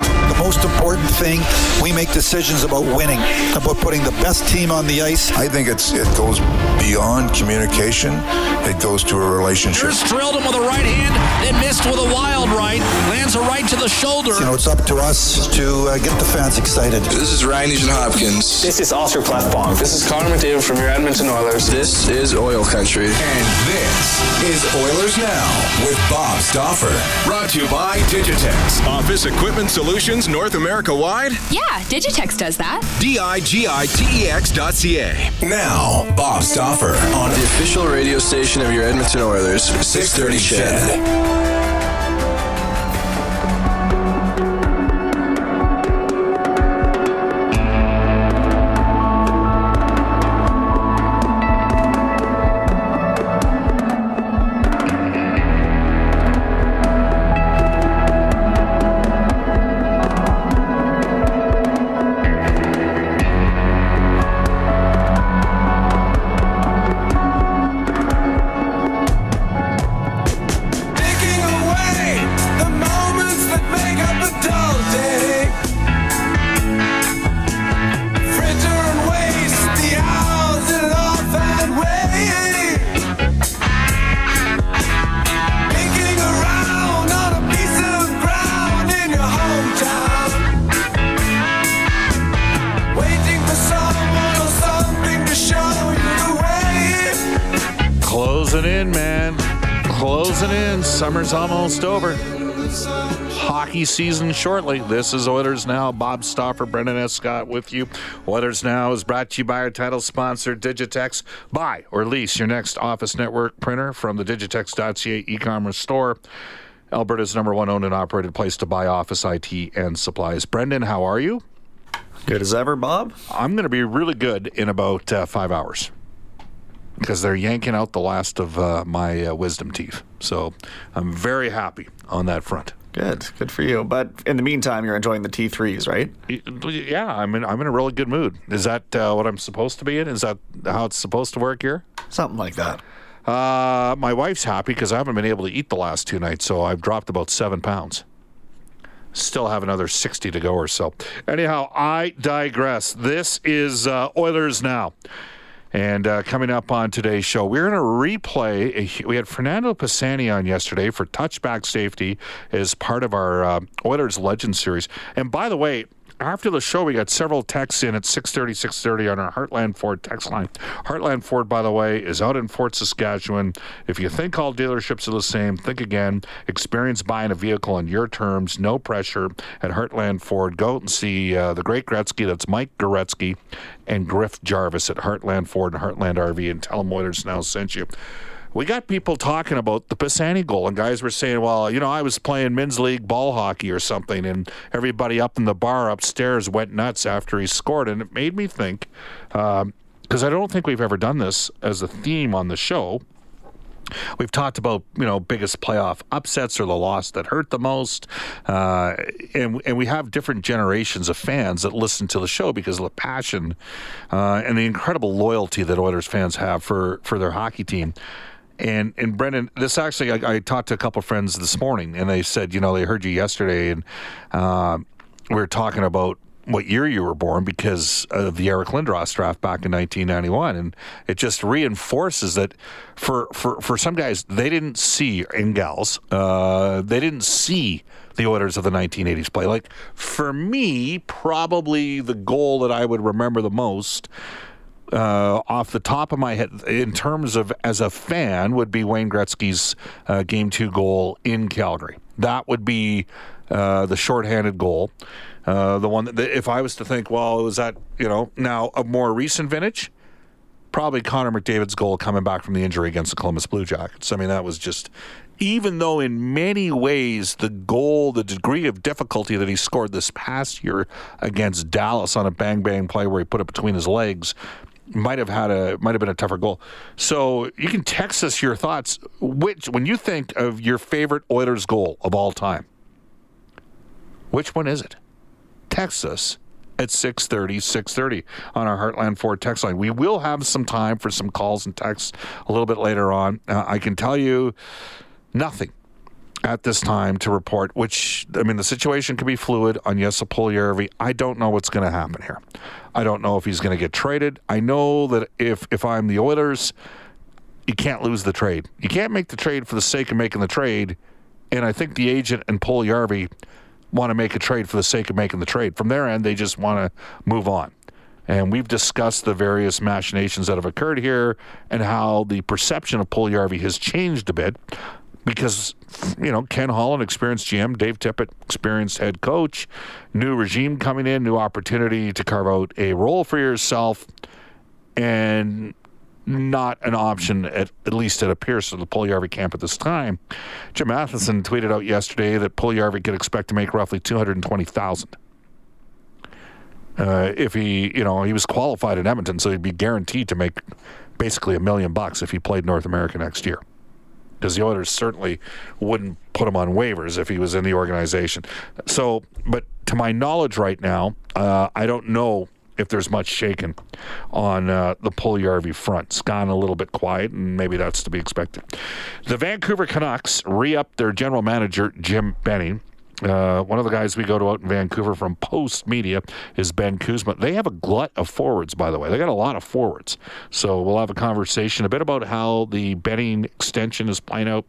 The most important thing, we make decisions about winning, about putting the best team on the ice. I think it's it goes beyond communication. It goes to a relationship. Here's drilled him with a right hand, then missed with a wild right. Lands a right to the shoulder. You know, it's up to us to uh, get the fans excited. This is Ryan Nugent Hopkins. This is Oscar Klefbom. This is Connor McDavid from your Edmonton Oilers. This is Oil Country. And this is Oilers Now with Bob Stauffer. Brought to you by Digitex. Office Equipment Solutions North America wide? Yeah, Digitex does that. D-I-G-I-T-E-X dot C-A. Now, Bob Stauffer on The official radio station of your Edmonton Oilers, 630 CHED. Closing in. Summer's almost over. Hockey season shortly. This is Oilers Now. Bob Stauffer, Brendan Escott with you. Oilers Now is brought to you by our title sponsor, Digitex. Buy or lease your next office network printer from the Digitex.ca e-commerce store. Alberta's number one owned and operated place to buy office IT and supplies. Brendan, how are you? Good as ever, Bob. I'm going to be really good in about uh, five hours because they're yanking out the last of uh, my uh, wisdom teeth. So I'm very happy on that front. Good. Good for you. But in the meantime, you're enjoying the T3s, right? Yeah, I'm in. I'm in a really good mood. Is that uh, what I'm supposed to be in? Is that how it's supposed to work here? Something like that. Uh, my wife's happy because I haven't been able to eat the last two nights, so I've dropped about seven pounds. Still have another 60 to go or so. Anyhow, I digress. This is uh, Oilers Now. And uh, coming up on today's show, we're going to replay. We had Fernando Pisani on yesterday for touchback safety as part of our uh, Oilers Legend series. And by the way, after the show, we got several texts in at 630, 630 on our Heartland Ford text line. Heartland Ford, by the way, is out in Fort Saskatchewan. If you think all dealerships are the same, think again. Experience buying a vehicle on your terms, no pressure at Heartland Ford. Go out and see uh, the great Gretzky. That's Mike Goretzky and Griff Jarvis at Heartland Ford and Heartland RV. And tell them Oilers now sent you we got people talking about the Pisani goal, and guys were saying, well, you know, I was playing men's league ball hockey or something, and everybody up in the bar upstairs went nuts after he scored. And it made me think, because I don't think we've ever done this as a theme on the show. We've talked about you know biggest playoff upsets or the loss that hurt the most, uh, and and we have different generations of fans that listen to the show because of the passion uh, and the incredible loyalty that Oilers fans have for for their hockey team. And and Brendan, this actually, I, I talked to a couple of friends this morning, and they said, you know, they heard you yesterday, and uh, we were talking about what year you were born because of the Eric Lindros draft back in 1991, and it just reinforces that for for for some guys they didn't see and gals, uh, they didn't see the Oilers of the 1980s play. Like for me, probably the goal that I would remember the most. Uh, off the top of my head, in terms of as a fan, would be Wayne Gretzky's uh, Game Two goal in Calgary. That would be uh, the shorthanded goal. Uh, the one that, if I was to think, well, was that, you know, now a more recent vintage? Probably Connor McDavid's goal coming back from the injury against the Columbus Blue Jackets. I mean, that was just, even though in many ways the goal, the degree of difficulty that he scored this past year against Dallas on a bang bang play where he put it between his legs, might have had a might have been a tougher goal. So you can text us your thoughts. Which when you think of your favorite Oilers goal of all time, which one is it? Text us at 630 630 on our Heartland Ford text line. We will have some time for some calls and texts a little bit later on. Uh, I can tell you nothing at this time to report, which, I mean, the situation could be fluid on Jesse Puljujarvi. I don't know what's going to happen here. I don't know if he's going to get traded. I know that if, if I'm the Oilers, you can't lose the trade. You can't make the trade for the sake of making the trade. And I think the agent and Puljujarvi want to make a trade for the sake of making the trade. From their end, they just want to move on. And we've discussed the various machinations that have occurred here and how the perception of Puljujarvi has changed a bit because, you know, Ken Holland, experienced GM, Dave Tippett, experienced head coach, new regime coming in, new opportunity to carve out a role for yourself. And not an option, at, at least it appears to the Puljujarvi camp at this time. Jim Matheson tweeted out yesterday that Puljujarvi could expect to make roughly 220000 uh, if he, you know, he was qualified in Edmonton, so he'd be guaranteed to make basically a million bucks if he played North America next year. Because the Oilers certainly wouldn't put him on waivers if he was in the organization. So, but to my knowledge right now, uh, I don't know if there's much shaken on uh, the Puljujarvi front. It's gone a little bit quiet, and maybe that's to be expected. The Vancouver Canucks re upped their general manager, Jim Benning. Uh, one of the guys we go to out in Vancouver from Post Media is Ben Kuzma. They have a glut of forwards, by the way. They got a lot of forwards. So we'll have a conversation a bit about how the Benning extension is playing out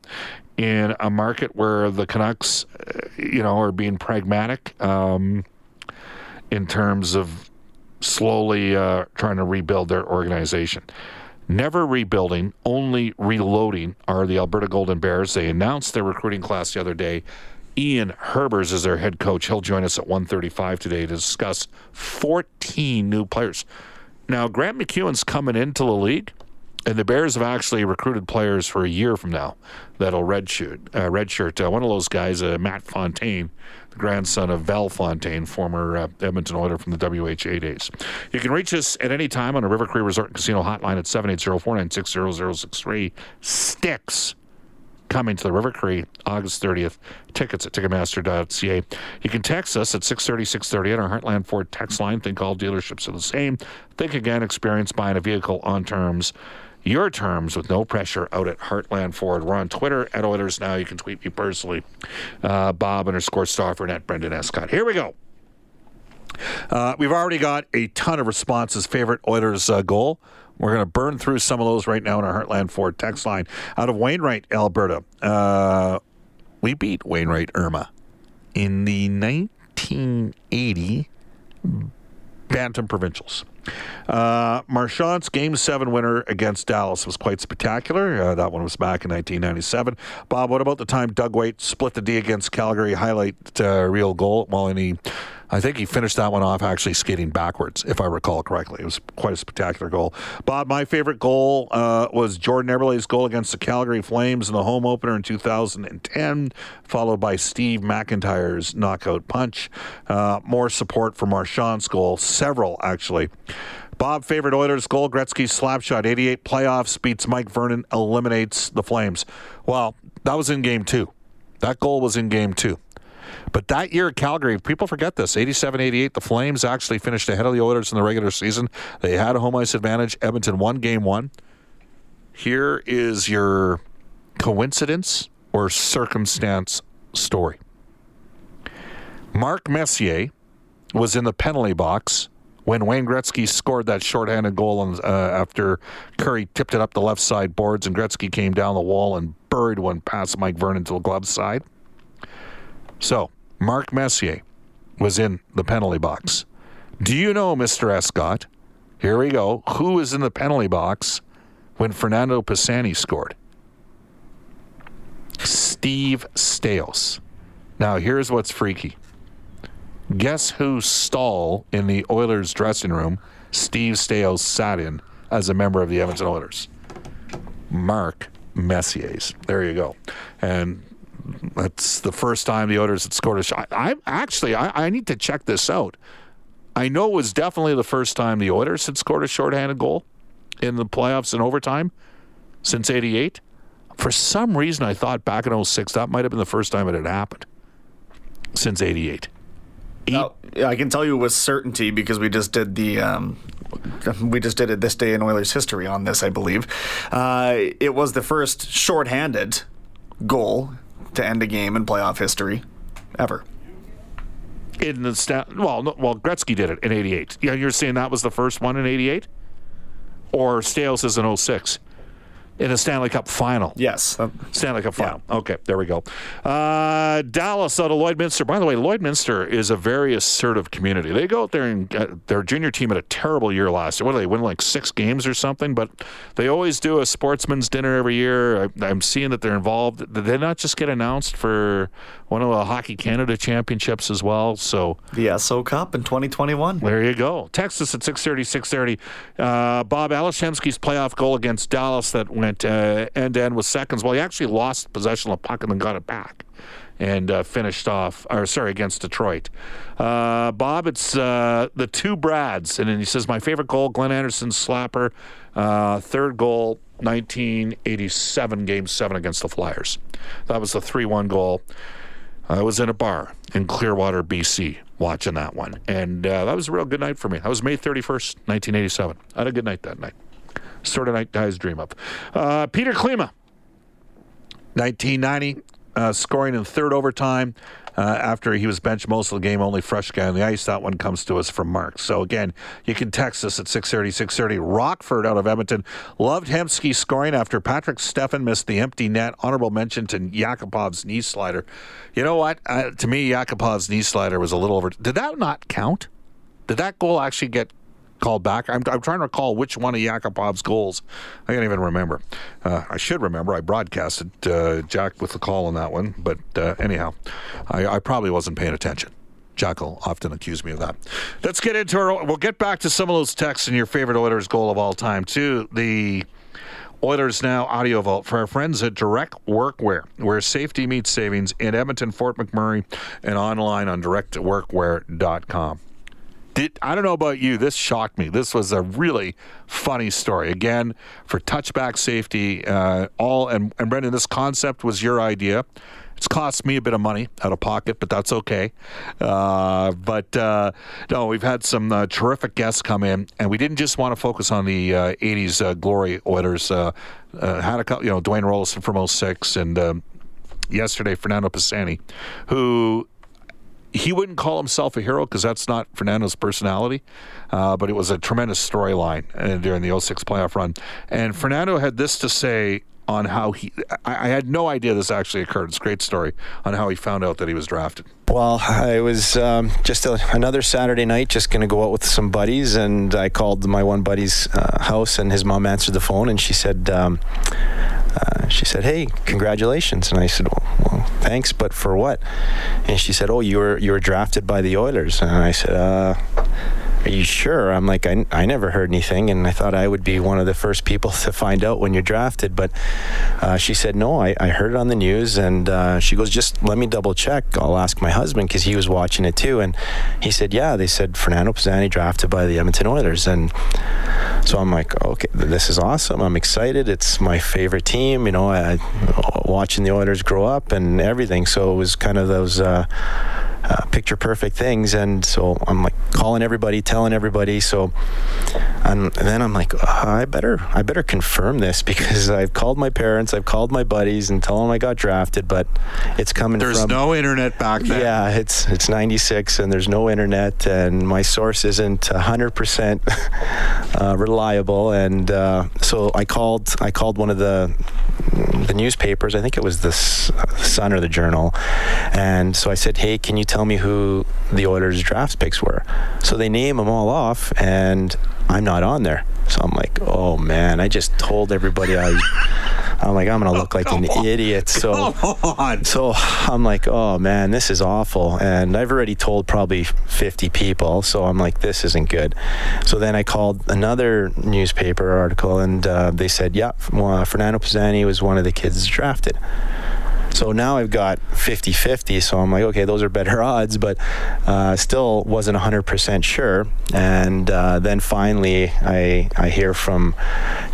in a market where the Canucks, uh, you know, are being pragmatic um, in terms of slowly uh, trying to rebuild their organization. Never rebuilding, only reloading are the Alberta Golden Bears. They announced their recruiting class the other day. Ian Herbers is their head coach. He'll join us at 1:35 today to discuss 14 new players. Now, Grant MacEwan's coming into the league, and the Bears have actually recruited players for a year from now that'll redshirt. Uh, redshirt. Uh, one of those guys, uh, Matt Fontaine, the grandson of Val Fontaine, former uh, Edmonton Oiler from the WHA days. You can reach us at any time on a River Cree Resort and Casino hotline at 780-496-0063. Styx coming to the River Cree August 30th. Tickets at Ticketmaster.ca. You can text us at 630 630 on our Heartland Ford text line. Think all dealerships are the same. Think again, experience buying a vehicle on terms your terms with no pressure out at Heartland Ford. We're on Twitter at Oilers Now. You can tweet me personally, uh, Bob underscore Stauffer at Brendan Escott. Here we go. Uh, we've already got a ton of responses. Favorite Oilers uh, goal. We're going to burn through some of those right now in our Heartland Ford text line. Out of Wainwright, Alberta, uh, we beat Wainwright Irma in the 1980 Bantam Provincials. Uh, Marchant's Game 7 winner against Dallas was quite spectacular. Uh, that one was back in 1997. Bob, what about the time Doug Weight split the D against Calgary? Highlight uh, real goal. And he, I think he finished that one off actually skating backwards, if I recall correctly. It was quite a spectacular goal. Bob, my favorite goal uh, was Jordan Eberle's goal against the Calgary Flames in the home opener in 2010, followed by Steve McIntyre's knockout punch. Uh, more support for Marchant's goal, several actually. Bob, favorite Oilers goal, Gretzky's slap shot, 88 playoffs, beats Mike Vernon, eliminates the Flames. Well, that was in game two. That goal was in game two. But that year at Calgary, people forget this 87 88, the Flames actually finished ahead of the Oilers in the regular season. They had a home ice advantage. Edmonton won game one. Here is your coincidence or circumstance story. Mark Messier was in the penalty box when Wayne Gretzky scored that shorthanded goal uh, after Kurri tipped it up the left side boards and Gretzky came down the wall and buried one past Mike Vernon to the glove side. So, Mark Messier was in the penalty box. Do you know, Mr. Escott? Here we go. Who was in the penalty box when Fernando Pisani scored? Steve Staios. Now, here's what's freaky. Guess whose stall in the Oilers dressing room Steve Staios sat in as a member of the Edmonton Oilers? Mark Messier's. There you go. And that's the first time the Oilers had scored a shot. I, am actually, I, I need to check this out. I know it was definitely the first time the Oilers had scored a shorthanded goal in the playoffs in overtime since 88. For some reason, I thought back in 06, that might have been the first time it had happened since 88. Now, I can tell you with certainty because we just did the um, we just did it this day in Oilers history on this, I believe. Uh, it was the first shorthanded goal to end a game in playoff history ever. In the stat, well, no, well, Gretzky did it in '88. Yeah, you're saying that was the first one in '88, or Staios is in 06? In a Stanley Cup final. Yes. Stanley Cup final. Yeah. Okay, there we go. Uh, Dallas out of Lloydminster. By the way, Lloydminster is a very assertive community. They go out there and uh, their junior team had a terrible year last year. What do they win like six games or something? But they always do a sportsman's dinner every year. I, am seeing that they're involved. Did they not just get announced for one of the Hockey Canada championships as well. So the Esso Cup in 2021. There you go. Texas at 6:30, 6:30. Uh, Bob Ales Hemsky's playoff goal against Dallas that went end to end with seconds. Well, he actually lost possession of the puck and then got it back. And uh, finished off, or sorry, against Detroit. Uh, Bob, it's uh, the two Brads, and then he says my favorite goal, Glenn Anderson's slapper, uh, third goal, 1987, Game Seven against the Flyers. That was the three-one goal. I was in a bar in Clearwater, BC, watching that one. And uh, that was a real good night for me. That was May 31st, 1987. I had a good night that night. Sort of night guys dream of. Uh, Petr Klima, 1990, uh, scoring in third overtime uh, after he was benched most of the game, only fresh guy on the ice. That one comes to us from Mark. So again, you can text us at 630, 630. Rockford out of Edmonton. Loved Hemsky scoring after Patrik Stefan missed the empty net. Honorable mention to Yakupov's knee slider. You know what? Uh, to me, Yakupov's knee slider was a little over. Did that not count? Did that goal actually get called back. I'm, I'm trying to recall which one of Yakupov's goals. I can't even remember. Uh, I should remember. I broadcasted uh, Jack with the call on that one, but uh, anyhow, I, I, probably wasn't paying attention. Jack will often accuse me of that. Let's get into our. We'll get back to some of those texts and your favorite Oilers goal of all time too. The Oilers Now Audio Vault for our friends at Direct Workwear, where safety meets savings in Edmonton, Fort McMurray, and online on directworkwear.com. Did, I don't know about you. This shocked me. This was a really funny story. Again, for touchback safety, uh, all and, and Brendan, this concept was your idea. It's cost me a bit of money out of pocket, but that's okay. Uh, but uh, no, we've had some uh, terrific guests come in, and we didn't just want to focus on the '80s uh, uh, glory Oilers. Uh, had a couple, you know, Dwayne Roloson from 06 and. Um, yesterday, Fernando Pisani, who he wouldn't call himself a hero because that's not Fernando's personality, uh, but it was a tremendous storyline uh, during the 06 playoff run. And Fernando had this to say on how he, I, I, had no idea this actually occurred. It's a great story on how he found out that he was drafted. Well, it was um, just a, another Saturday night, just going to go out with some buddies. And I called my one buddy's uh, house, and his mom answered the phone, and she said, um, uh, she said, "Hey, congratulations!" And I said, well, well, thanks, but for what?" And she said, "Oh, you were you were drafted by the Oilers." And I said, uh, are you sure? I'm like, I, I never heard anything, and I thought I would be one of the first people to find out when you're drafted. But uh, she said, no, I, I heard it on the news, and uh, she goes, just let me double check. I'll ask my husband because he was watching it too. And he said, yeah, they said Fernando Pisani drafted by the Edmonton Oilers. And so I'm like, okay, this is awesome. I'm excited. It's my favorite team, you know, I, watching the Oilers grow up and everything. So it was kind of those. Uh, uh, picture perfect things. And so I'm like calling everybody, telling everybody. So and then I'm like, oh, I better, I better confirm this because I've called my parents, I've called my buddies, and tell them I got drafted. But it's coming. There's from, no internet back then. Yeah, it's it's 96, and there's no internet, and my source isn't 100 percent uh, reliable. And uh, so I called, I called one of the the newspapers. I think it was the Sun or the Journal. And so I said, "Hey, can you tell me who the Oilers' draft picks were?" So they name them all off, and I'm not on there. So I'm like, "Oh man, I just told everybody I." I'm like, I'm gonna look oh, like an on. idiot. So, so I'm like, oh man, this is awful. And I've already told probably 50 people. So I'm like, this isn't good. So then I called another newspaper article, and uh, they said, yeah, Fernando Pisani was one of the kids drafted. So now I've got 50 50. So I'm like, okay, those are better odds, but uh, still wasn't 100% sure. And uh, then finally, I, I hear from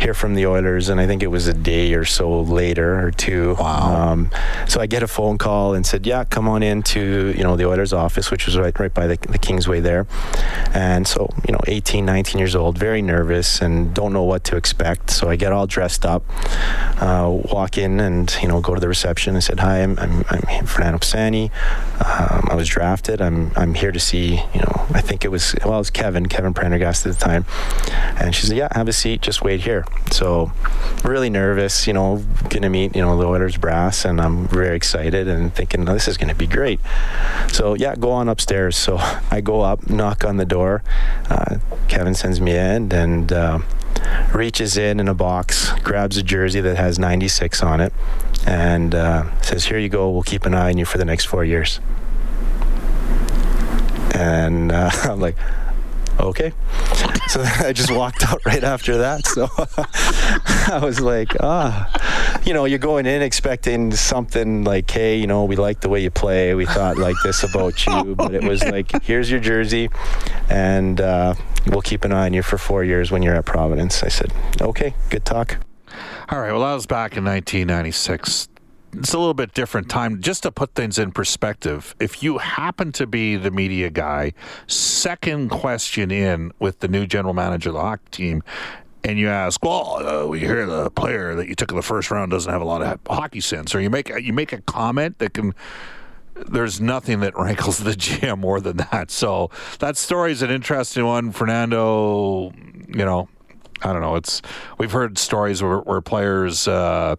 hear from the Oilers, and I think it was a day or so later or two. Wow. Um, so I get a phone call and said, yeah, come on into you know the Oilers office, which was right right by the, the Kingsway there. And so you know, 18, 19 years old, very nervous and don't know what to expect. So I get all dressed up, uh, walk in, and you know, go to the reception and said, "Hi, I'm, I'm, I'm Fernando Pisani. Um, I was drafted. I'm I'm here to see. You know, I think it was well, it was Kevin, Kevin Prendergast at the time." And she said, "Yeah, have a seat. Just wait here." So, really nervous. You know, gonna meet you know the Oilers brass, and I'm very excited and thinking this is gonna be great. So yeah, go on upstairs. So I go up, knock on the door. Uh, Kevin sends me in, and. Uh, reaches in in a box, grabs a jersey that has 96 on it, and uh, says, Here you go, we'll keep an eye on you for the next four years. And uh, I'm like, okay. So I just walked out right after that. So I was like, ah, you know, you're going in expecting something like, hey, you know, we like the way you play. We thought like this about you. Oh, but it was like, here's your jersey, and uh, we'll keep an eye on you for four years when you're at Providence. I said, okay, good talk. All right. Well, I was back in 1996 it's a little bit different time. Just to put things in perspective, if you happen to be the media guy, second question in with the new general manager of the hockey team, and you ask, well, uh, we hear the player that you took in the first round doesn't have a lot of hockey sense, or you make you make a comment that can. There's nothing that rankles the GM more than that. So that story is an interesting one. Fernando, you know, I don't know. It's we've heard stories where, where players, uh,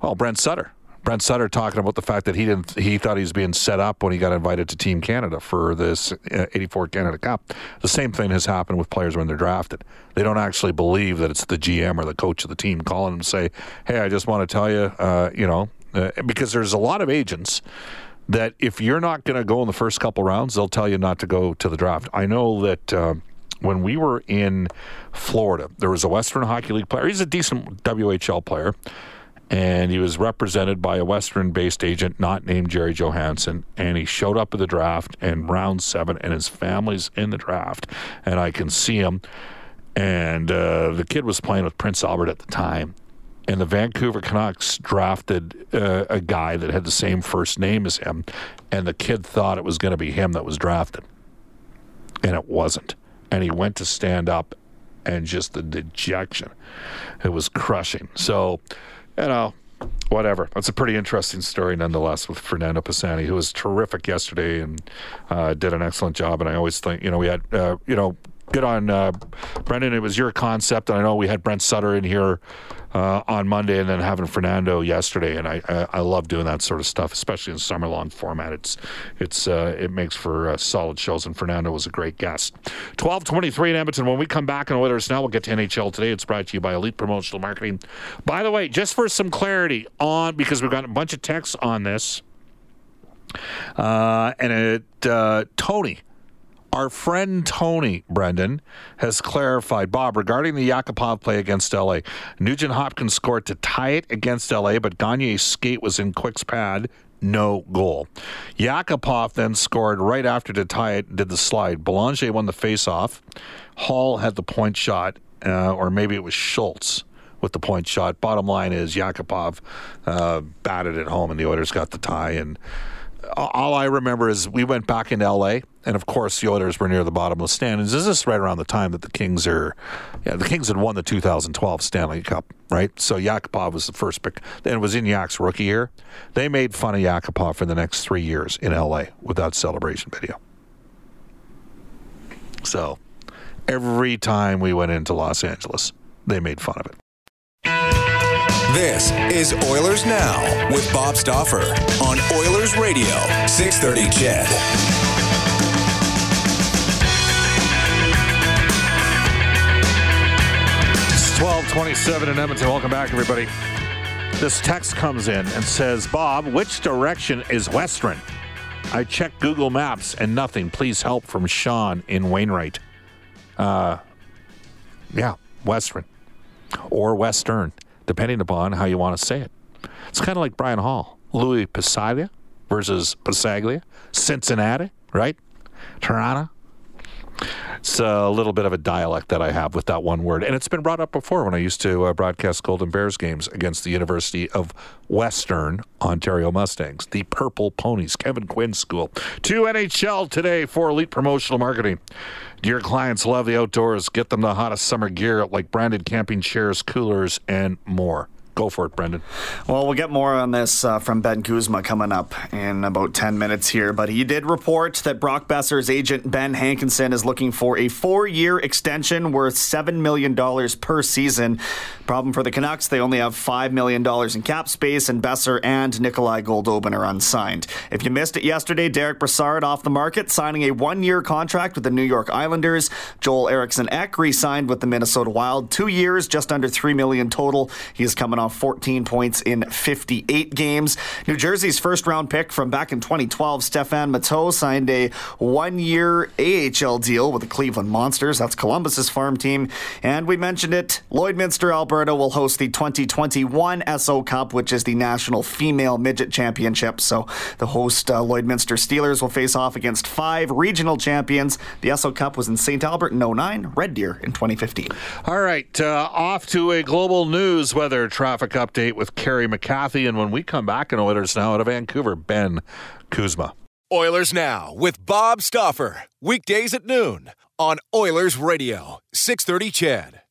well, Brent Sutter Brent Sutter talking about the fact that he didn't he thought he was being set up when he got invited to Team Canada for this uh, 84 Canada Cup. The same thing has happened with players when they're drafted. They don't actually believe that it's the GM or the coach of the team calling them and say, "Hey, I just want to tell you, uh, you know," uh, because there's a lot of agents that if you're not going to go in the first couple rounds, they'll tell you not to go to the draft. I know that. Uh, when we were in Florida, there was a Western Hockey League player. He's a decent WHL player and he was represented by a Western based agent not named Jerry Johansson. And he showed up at the draft in round seven, and his family's in the draft. And I can see him. And uh, the kid was playing with Prince Albert at the time. And the Vancouver Canucks drafted uh, a guy that had the same first name as him. And the kid thought it was going to be him that was drafted. And it wasn't. And he went to stand up, and just the dejection. It was crushing. So, you know, whatever. That's a pretty interesting story, nonetheless, with Fernando Pisani, who was terrific yesterday and uh, did an excellent job. And I always think, you know, we had, uh, you know, good on uh, Brendan. It was your concept, and I know we had Brent Sutter in here uh, on Monday, and then having Fernando yesterday. And I, I, I love doing that sort of stuff, especially in summer long format. It's it's uh, it makes for uh, solid shows. And Fernando was a great guest. Twelve twenty three in Edmonton. When we come back on Oilers now, we'll get to NHL today. It's brought to you by Elite Promotional Marketing. By the way, just for some clarity on because we've got a bunch of texts on this, uh, and it uh, Tony our friend Tony Brendan has clarified, Bob, regarding the Yakupov play against LA. Nugent Hopkins scored to tie it against LA, but Gagne's skate was in Quick's pad. No goal. Yakupov then scored right after to tie it, did the slide. Belanger won the faceoff. Hall had the point shot, uh, or maybe it was Schultz with the point shot. Bottom line is Yakupov uh, batted it home, and the Oilers got the tie. And all I remember is we went back into LA, and of course the Oilers were near the bottom of the standings. This is right around the time that the Kings are, yeah, the Kings had won the 2012 Stanley Cup, right? So Yakupov was the first pick, and it was in Yak's rookie year. They made fun of Yakupov for the next three years in LA with that celebration video. So every time we went into Los Angeles, they made fun of it. This is Oilers Now with Bob Stauffer on Oilers Radio, 630 CHED. It's 1227 in Edmonton. Welcome back, everybody. This text comes in and says, Bob, which direction is Western? I checked Google Maps and nothing. Please help from Sean in Wainwright. Uh, yeah, Western or Western, depending upon how you want to say it. It's kind of like Brian Hall, Louis Pasaglia versus Pasaglia, Cincinnati, right? Toronto. It's a little bit of a dialect that I have with that one word. And it's been brought up before when I used to uh, broadcast Golden Bears games against the University of Western Ontario Mustangs, the Purple Ponies, Kevin Quinn School. To NHL today for Elite Promotional Marketing. Your clients love the outdoors? Get them the hottest summer gear like branded camping chairs, coolers, and more. Go for it, Brendan. Well, we'll get more on this uh, from Ben Kuzma coming up in about 10 minutes here. But he did report that Brock Boeser's agent, Ben Hankinson, is looking for a four year extension worth $7 million per season. Problem for the Canucks, they only have $5 million in cap space, and Besser and Nikolai Goldobin are unsigned. If you missed it yesterday, Derick Brassard off the market, signing a one year contract with the New York Islanders. Joel Eriksson Ek re signed with the Minnesota Wild. Two years, just under 3 million total. He is coming off 14 points in 58 games. New Jersey's first round pick from back in 2012, Stefan Matteau, signed a one year AHL deal with the Cleveland Monsters. That's Columbus's farm team. And we mentioned it Lloydminster, Alberta will host the 2021 Esso Cup, which is the National Female Midget Championship. So the host uh, Lloydminster Steelers will face off against five regional champions. The Esso Cup was in St. Albert in 09, Red Deer in 2015. All right, uh, off to a global news weather traffic update with Kerry McCarthy. And when we come back in Oilers Now out of Vancouver, Ben Kuzma. Oilers Now with Bob Stauffer. Weekdays at noon on Oilers Radio, 630 CHED.